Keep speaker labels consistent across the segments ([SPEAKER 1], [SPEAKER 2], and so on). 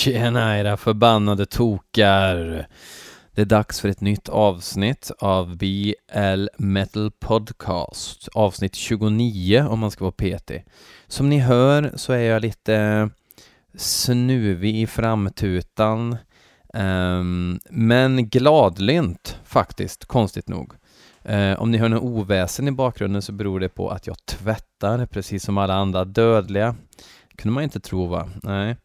[SPEAKER 1] Tjena era förbannade tokar! Det är dags för ett nytt avsnitt av BL Metal Podcast. Avsnitt 29 om man ska vara petig. Som ni hör så är jag lite snuvig i framtutan. Um, men gladlynt faktiskt, konstigt nog. Uh, om ni hör något oväsen i bakgrunden så beror det på att jag tvättar, precis som alla andra dödliga. kunde man inte tro va? Nej.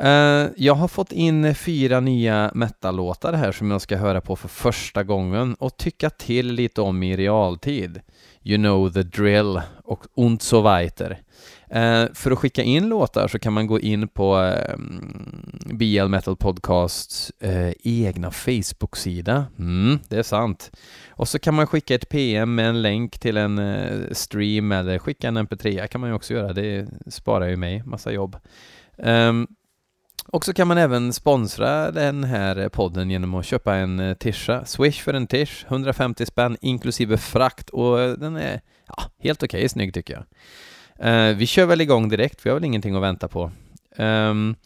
[SPEAKER 1] Uh, jag har fått in fyra nya metal-låtar här som jag ska höra på för första gången och tycka till lite om i realtid. You know the drill och und so weiter. Uh, för att skicka in låtar så kan man gå in på eh, uh, BL Metal Podcasts uh, egna Facebook-sida. Mm, det är sant. Och så kan man skicka ett PM med en länk till en uh, stream eller skicka en MP3 kan man ju också göra. Det sparar ju mig massa jobb. Um, och så kan man även sponsra den här podden genom att köpa en tischa. tisha. Swish för en tish, 150 spänn inklusive frakt och eh, den är ja, helt okej okay, snygg tycker jag. Uh, vi kör väl igång direkt, vi har väl ingenting att vänta på. Um,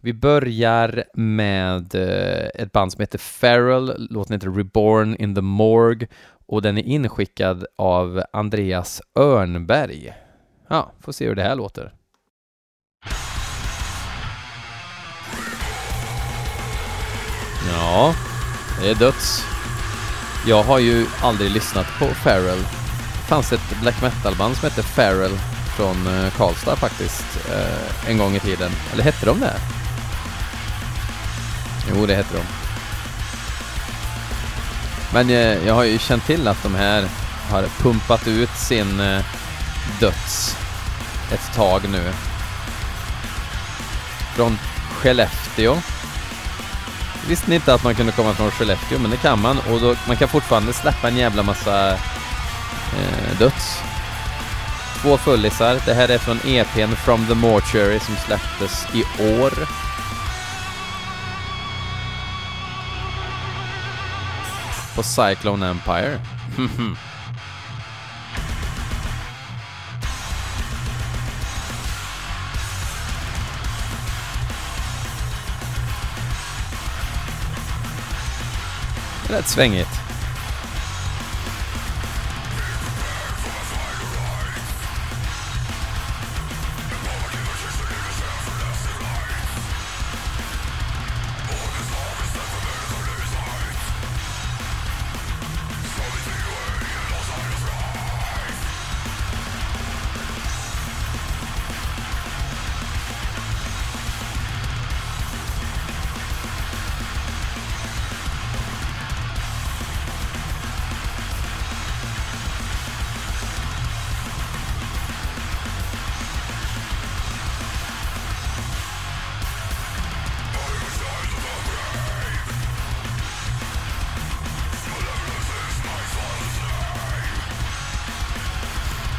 [SPEAKER 1] vi börjar med uh, ett band som heter Feral, låten heter Reborn in the Morgue och den är inskickad av Andreas Örnberg. Ja, får se hur det här låter. Ja, det är döds. Jag har ju aldrig lyssnat på Farrell. Det fanns ett black metal-band som hette Farrell från eh, Karlstad faktiskt, eh, en gång i tiden. Eller hette de det? Jo, det hette de. Men eh, jag har ju känt till att de här har pumpat ut sin döds ett tag nu. Från Skellefteå visste ni inte att man kunde komma från Skellefteå, men det kan man och då, man kan fortfarande släppa en jävla massa eh, döds. Två fullisar. Det här är från EPn From the Mortuary som släpptes i år. På Cyclone Empire. Rätt svängigt.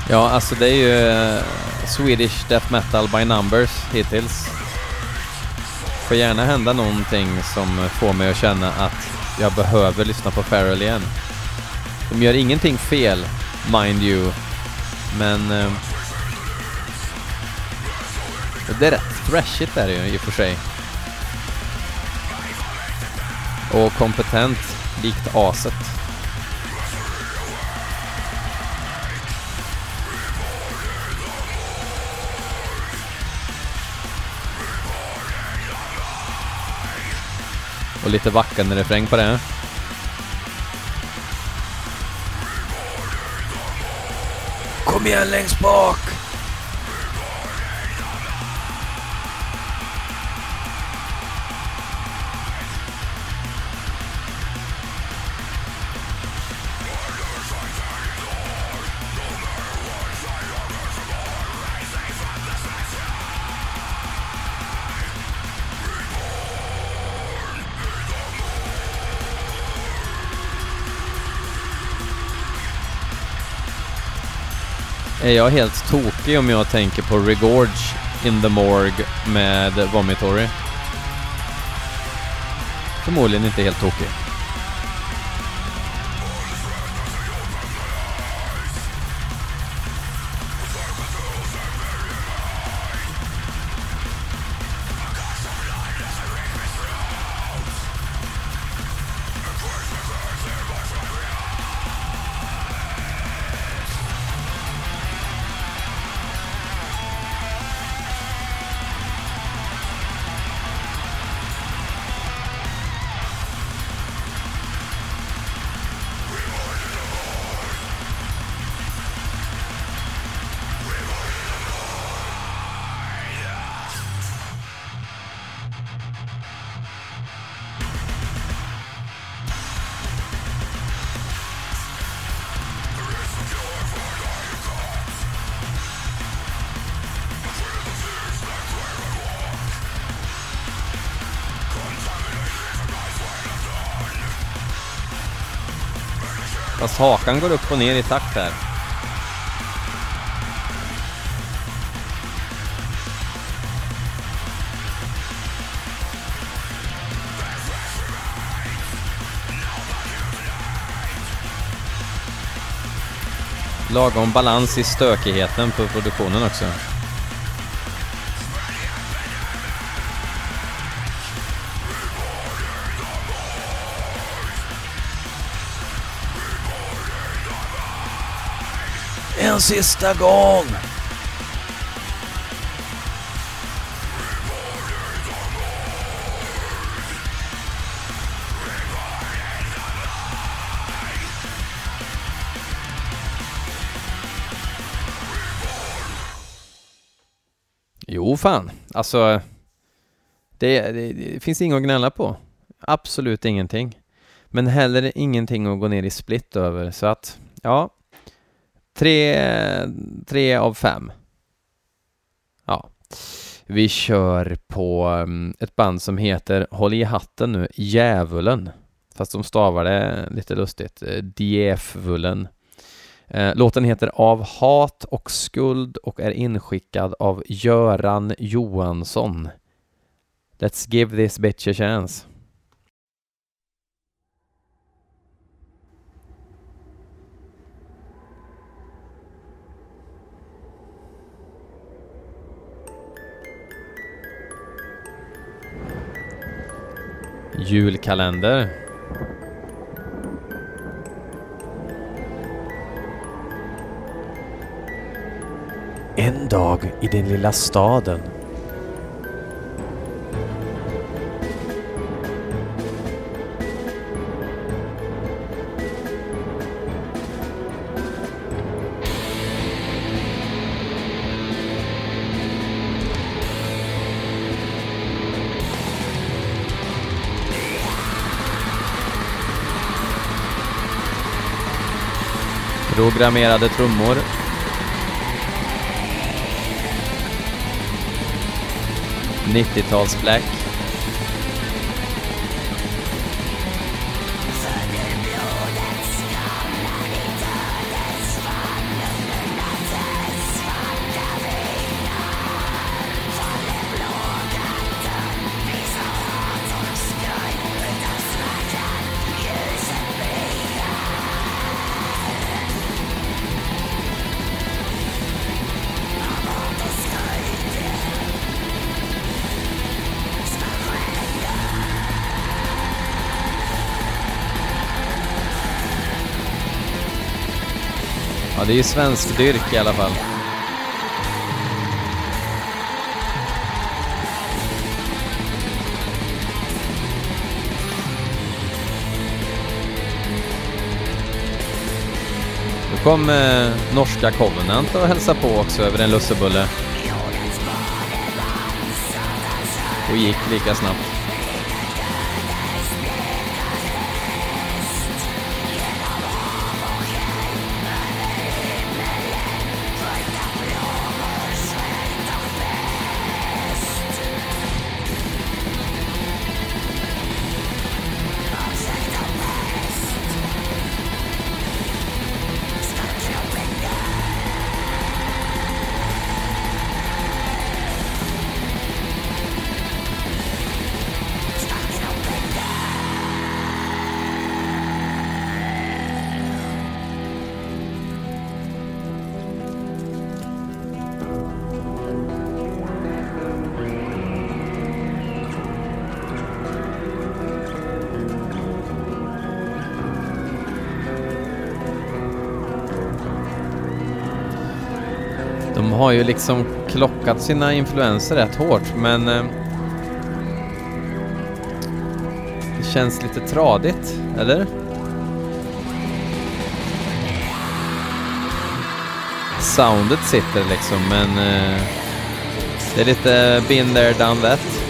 [SPEAKER 1] Ja, alltså det är ju eh, Swedish Death Metal by Numbers hittills. Får gärna hända någonting som får mig att känna att jag behöver lyssna på Farrell igen. De gör ingenting fel, mind you, men... Eh, det är rätt thrashigt är det ju i och för sig. Och kompetent, likt aset. Och lite vackande refräng på det. Kom igen längst bak! Är jag helt tokig om jag tänker på Regorge in the Morgue med Vomitory? Förmodligen inte helt tokig. Fast hakan går upp och ner i takt här. Lagom balans i stökigheten på produktionen också. En sista gång! Jo, fan. Alltså, det, det, det finns inget att gnälla på. Absolut ingenting. Men heller ingenting att gå ner i split över, så att, ja. Tre, tre av fem. Ja. Vi kör på mm, ett band som heter, håll i hatten nu, Djävulen. Fast de stavar det lite lustigt, eh, Djävulen. Eh, låten heter Av hat och skuld och är inskickad av Göran Johansson. Let's give this bitch a chance. Julkalender. En dag i den lilla staden. Programmerade trummor. Nittiotalsblack. Det är ju svensk dyrk i alla fall. Nu kom eh, norska Covenant och hälsa på också över en lussebulle. Och gick lika snabbt. Har ju liksom klockat sina influenser rätt hårt, men eh, det känns lite tradigt, eller? Soundet sitter liksom, men eh, det är lite been there, done that.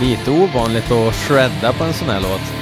[SPEAKER 1] Lite ovanligt att shredda på en sån här låt.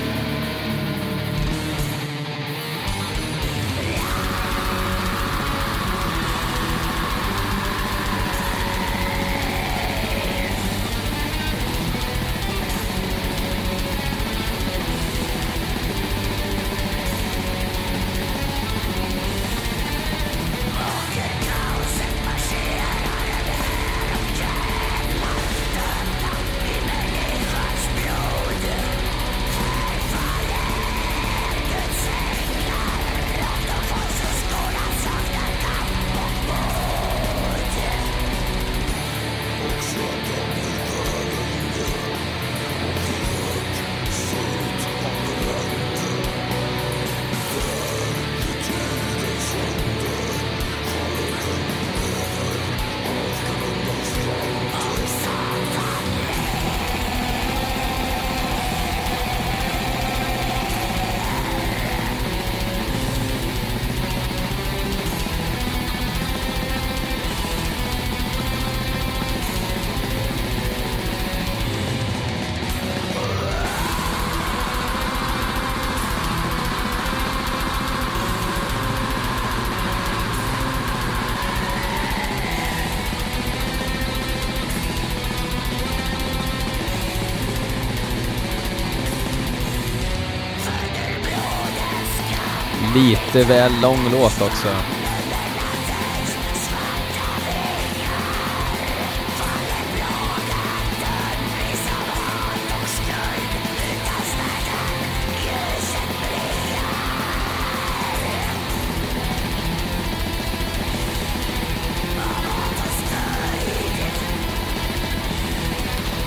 [SPEAKER 1] Lite väl lång låt också.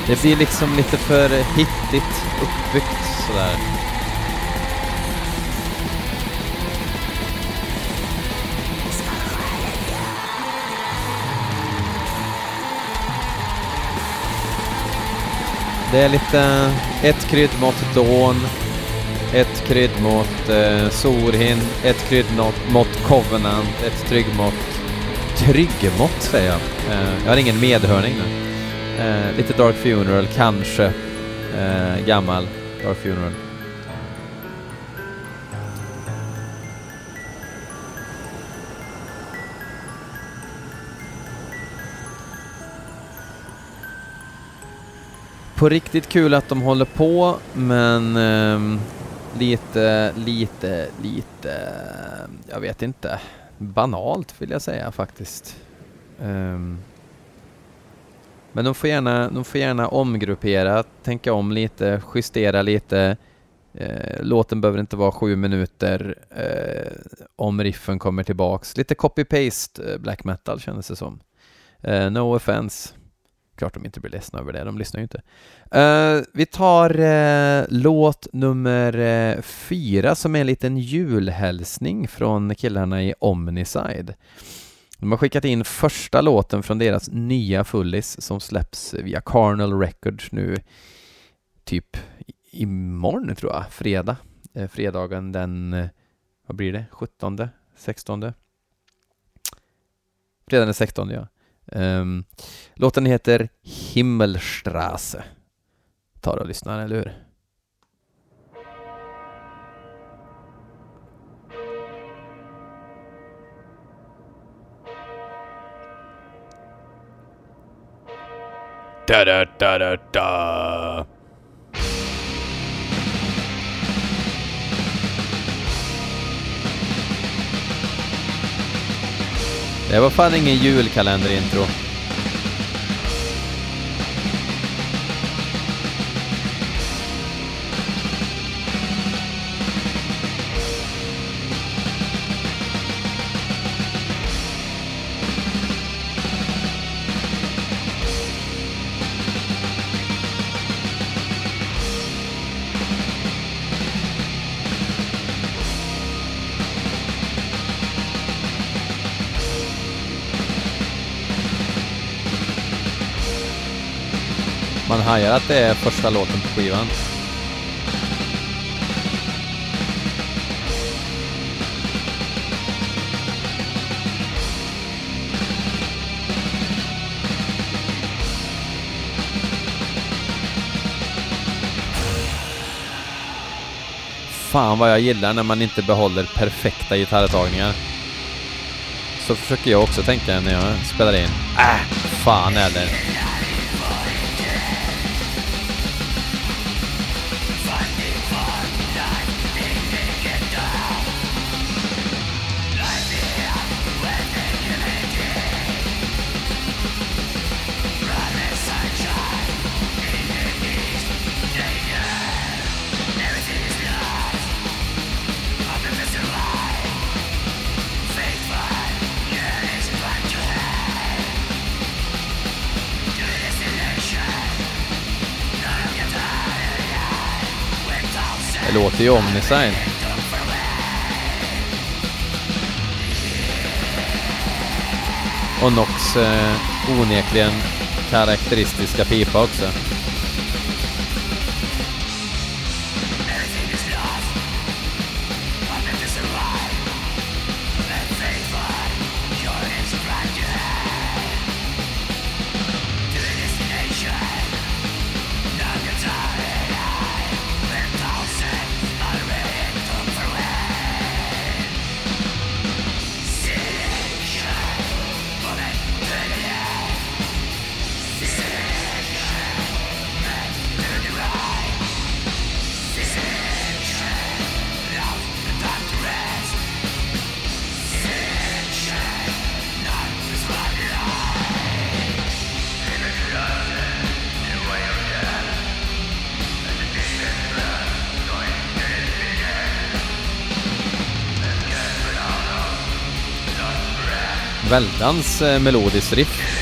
[SPEAKER 1] Det blir liksom lite för hittigt uppbyggt sådär. Det är lite ett kryddmått Dawn, ett kryddmått eh, Sorhin, ett kryddmått Covenant, ett tryggmått Tryggmått säger jag. Eh, jag har ingen medhörning nu. Eh, lite Dark Funeral, kanske. Eh, gammal Dark Funeral. På riktigt kul att de håller på, men eh, lite, lite, lite, jag vet inte, banalt vill jag säga faktiskt. Um, men de får gärna, de får gärna omgruppera, tänka om lite, justera lite. Eh, låten behöver inte vara sju minuter eh, om riffen kommer tillbaks. Lite copy-paste eh, black metal kändes det som. Eh, no offense. Klart de inte blir ledsna över det, de lyssnar ju inte. Uh, vi tar uh, låt nummer uh, fyra som är en liten julhälsning från killarna i Omniside. De har skickat in första låten från deras nya fullis som släpps via Carnal Records nu typ imorgon tror jag, fredag. Fredagen den, vad blir det, 17, 16? Fredagen den 16 ja. Um, låten heter Himmelstraße. Ta och lyssna, eller hur? Da da da da da. Det var fan ingen julkalenderintro. hajar att det är första låten på skivan. Fan vad jag gillar när man inte behåller perfekta gitarrtagningar. Så försöker jag också tänka när jag spelar in. Äh, fan eller. Det ju Omnisign. Och Nox eh, onekligen karaktäristiska pipa också. Väldans eh, melodiskt riff.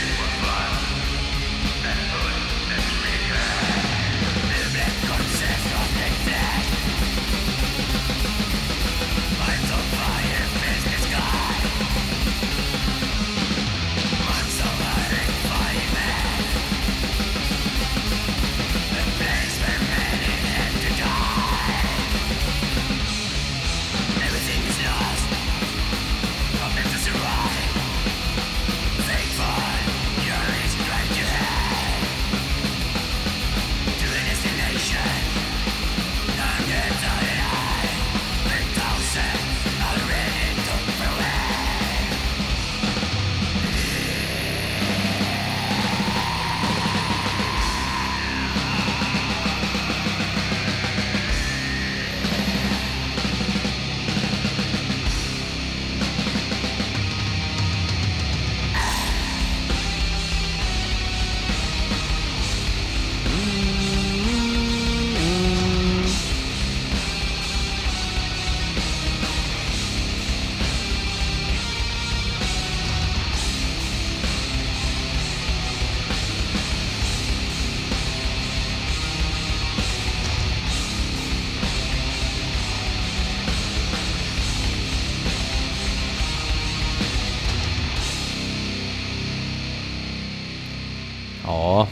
[SPEAKER 1] Ja,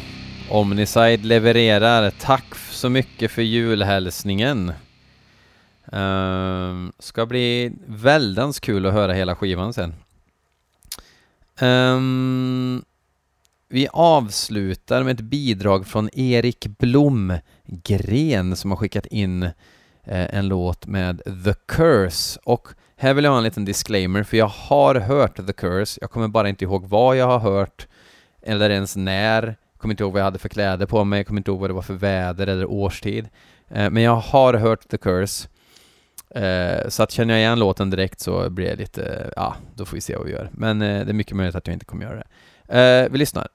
[SPEAKER 1] Omniside levererar. Tack så mycket för julhälsningen. Um, ska bli väldans kul att höra hela skivan sen. Um, vi avslutar med ett bidrag från Erik Blomgren som har skickat in eh, en låt med The Curse och här vill jag ha en liten disclaimer för jag har hört The Curse, jag kommer bara inte ihåg vad jag har hört eller ens när. Kommer inte ihåg vad jag hade för kläder på mig, kommer inte ihåg vad det var för väder eller årstid. Eh, men jag har hört The Curse. Eh, så att känner jag igen låten direkt så blir det lite, ja, då får vi se vad vi gör. Men eh, det är mycket möjligt att jag inte kommer göra det. Eh, vi lyssnar.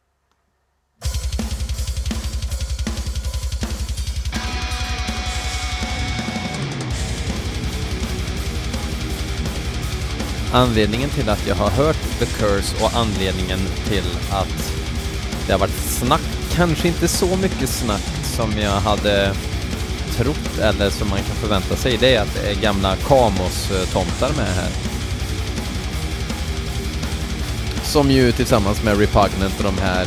[SPEAKER 1] Anledningen till att jag har hört The Curse och anledningen till att det har varit snack, kanske inte så mycket snack som jag hade trott eller som man kan förvänta sig, det är att det är gamla Kamos-tomtar med här. Som ju tillsammans med Repugnant och de här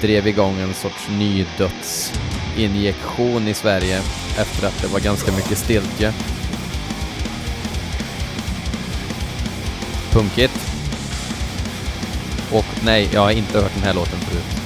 [SPEAKER 1] drev igång en sorts nydödsinjektion i Sverige efter att det var ganska mycket stiltje. Punkigt. Och nej, jag har inte hört den här låten förut.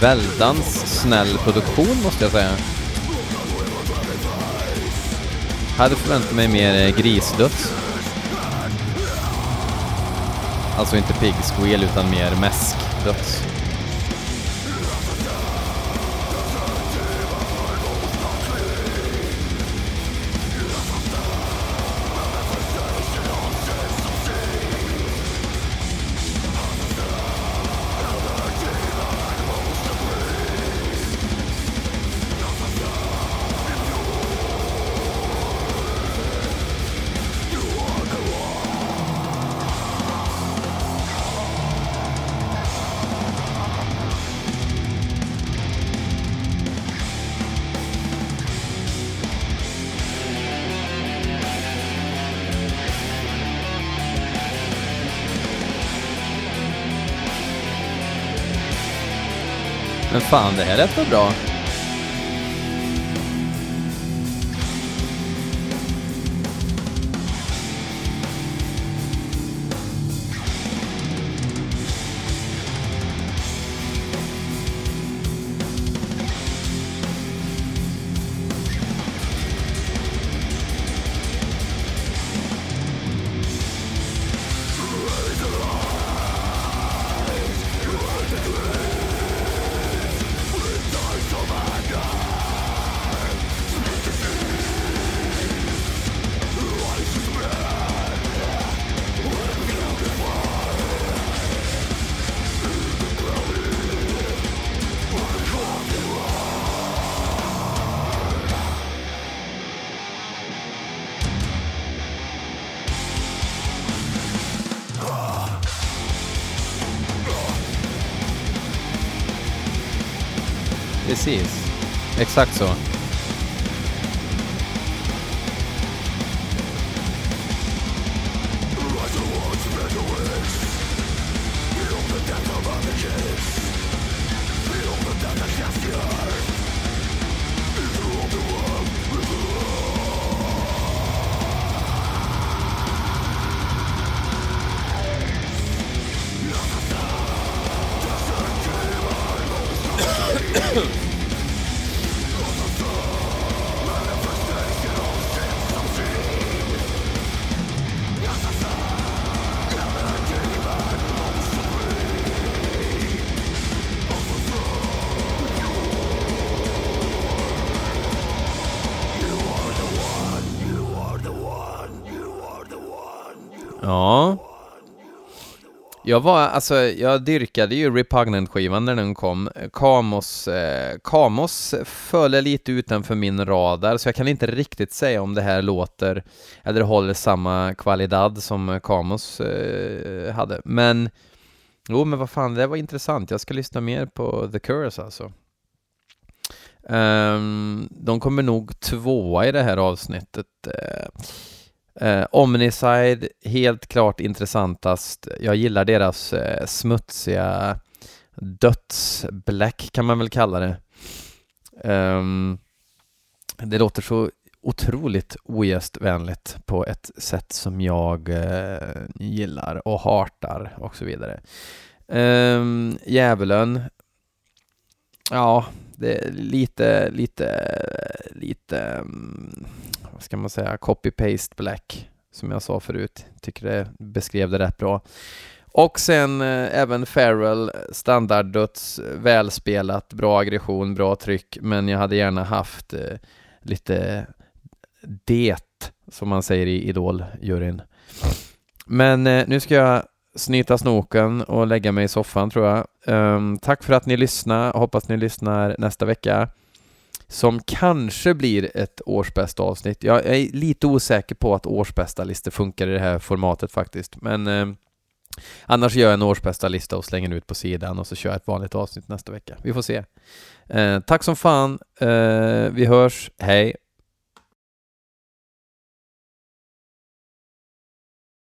[SPEAKER 1] Väldans snäll produktion måste jag säga. Hade förväntat mig mer grisdött. grisdöds. Alltså inte pig squeal utan mer mäskdöds. Men fan, det här lät väl bra? Precis. Exakt Jag var, alltså, jag dyrkade ju Repugnant-skivan när den kom. Kamos, eh, Kamos föll lite utanför min radar, så jag kan inte riktigt säga om det här låter, eller håller samma kvalitet som Kamos eh, hade. Men, jo men vad fan, det var intressant. Jag ska lyssna mer på The Curse alltså. Um, de kommer nog tvåa i det här avsnittet. Uh, Eh, Omniside, helt klart intressantast. Jag gillar deras eh, smutsiga dödsblack kan man väl kalla det. Um, det låter så otroligt ogästvänligt på ett sätt som jag eh, gillar och hartar och så vidare. Um, djävulen, ja, det är lite, lite, lite um, vad ska man säga, copy-paste black, som jag sa förut. Tycker det beskrev det rätt bra. Och sen eh, även Farrell, standarddöds, välspelat, bra aggression, bra tryck, men jag hade gärna haft eh, lite det, som man säger i Idol-juryn. Men eh, nu ska jag snyta snoken och lägga mig i soffan tror jag. Um, tack för att ni lyssnade, hoppas ni lyssnar nästa vecka som kanske blir ett årsbästa avsnitt. Jag är lite osäker på att årsbästa listor funkar i det här formatet faktiskt, men eh, annars gör jag en årsbästa lista och slänger ut på sidan och så kör jag ett vanligt avsnitt nästa vecka. Vi får se. Eh, tack som fan. Eh, vi hörs. Hej!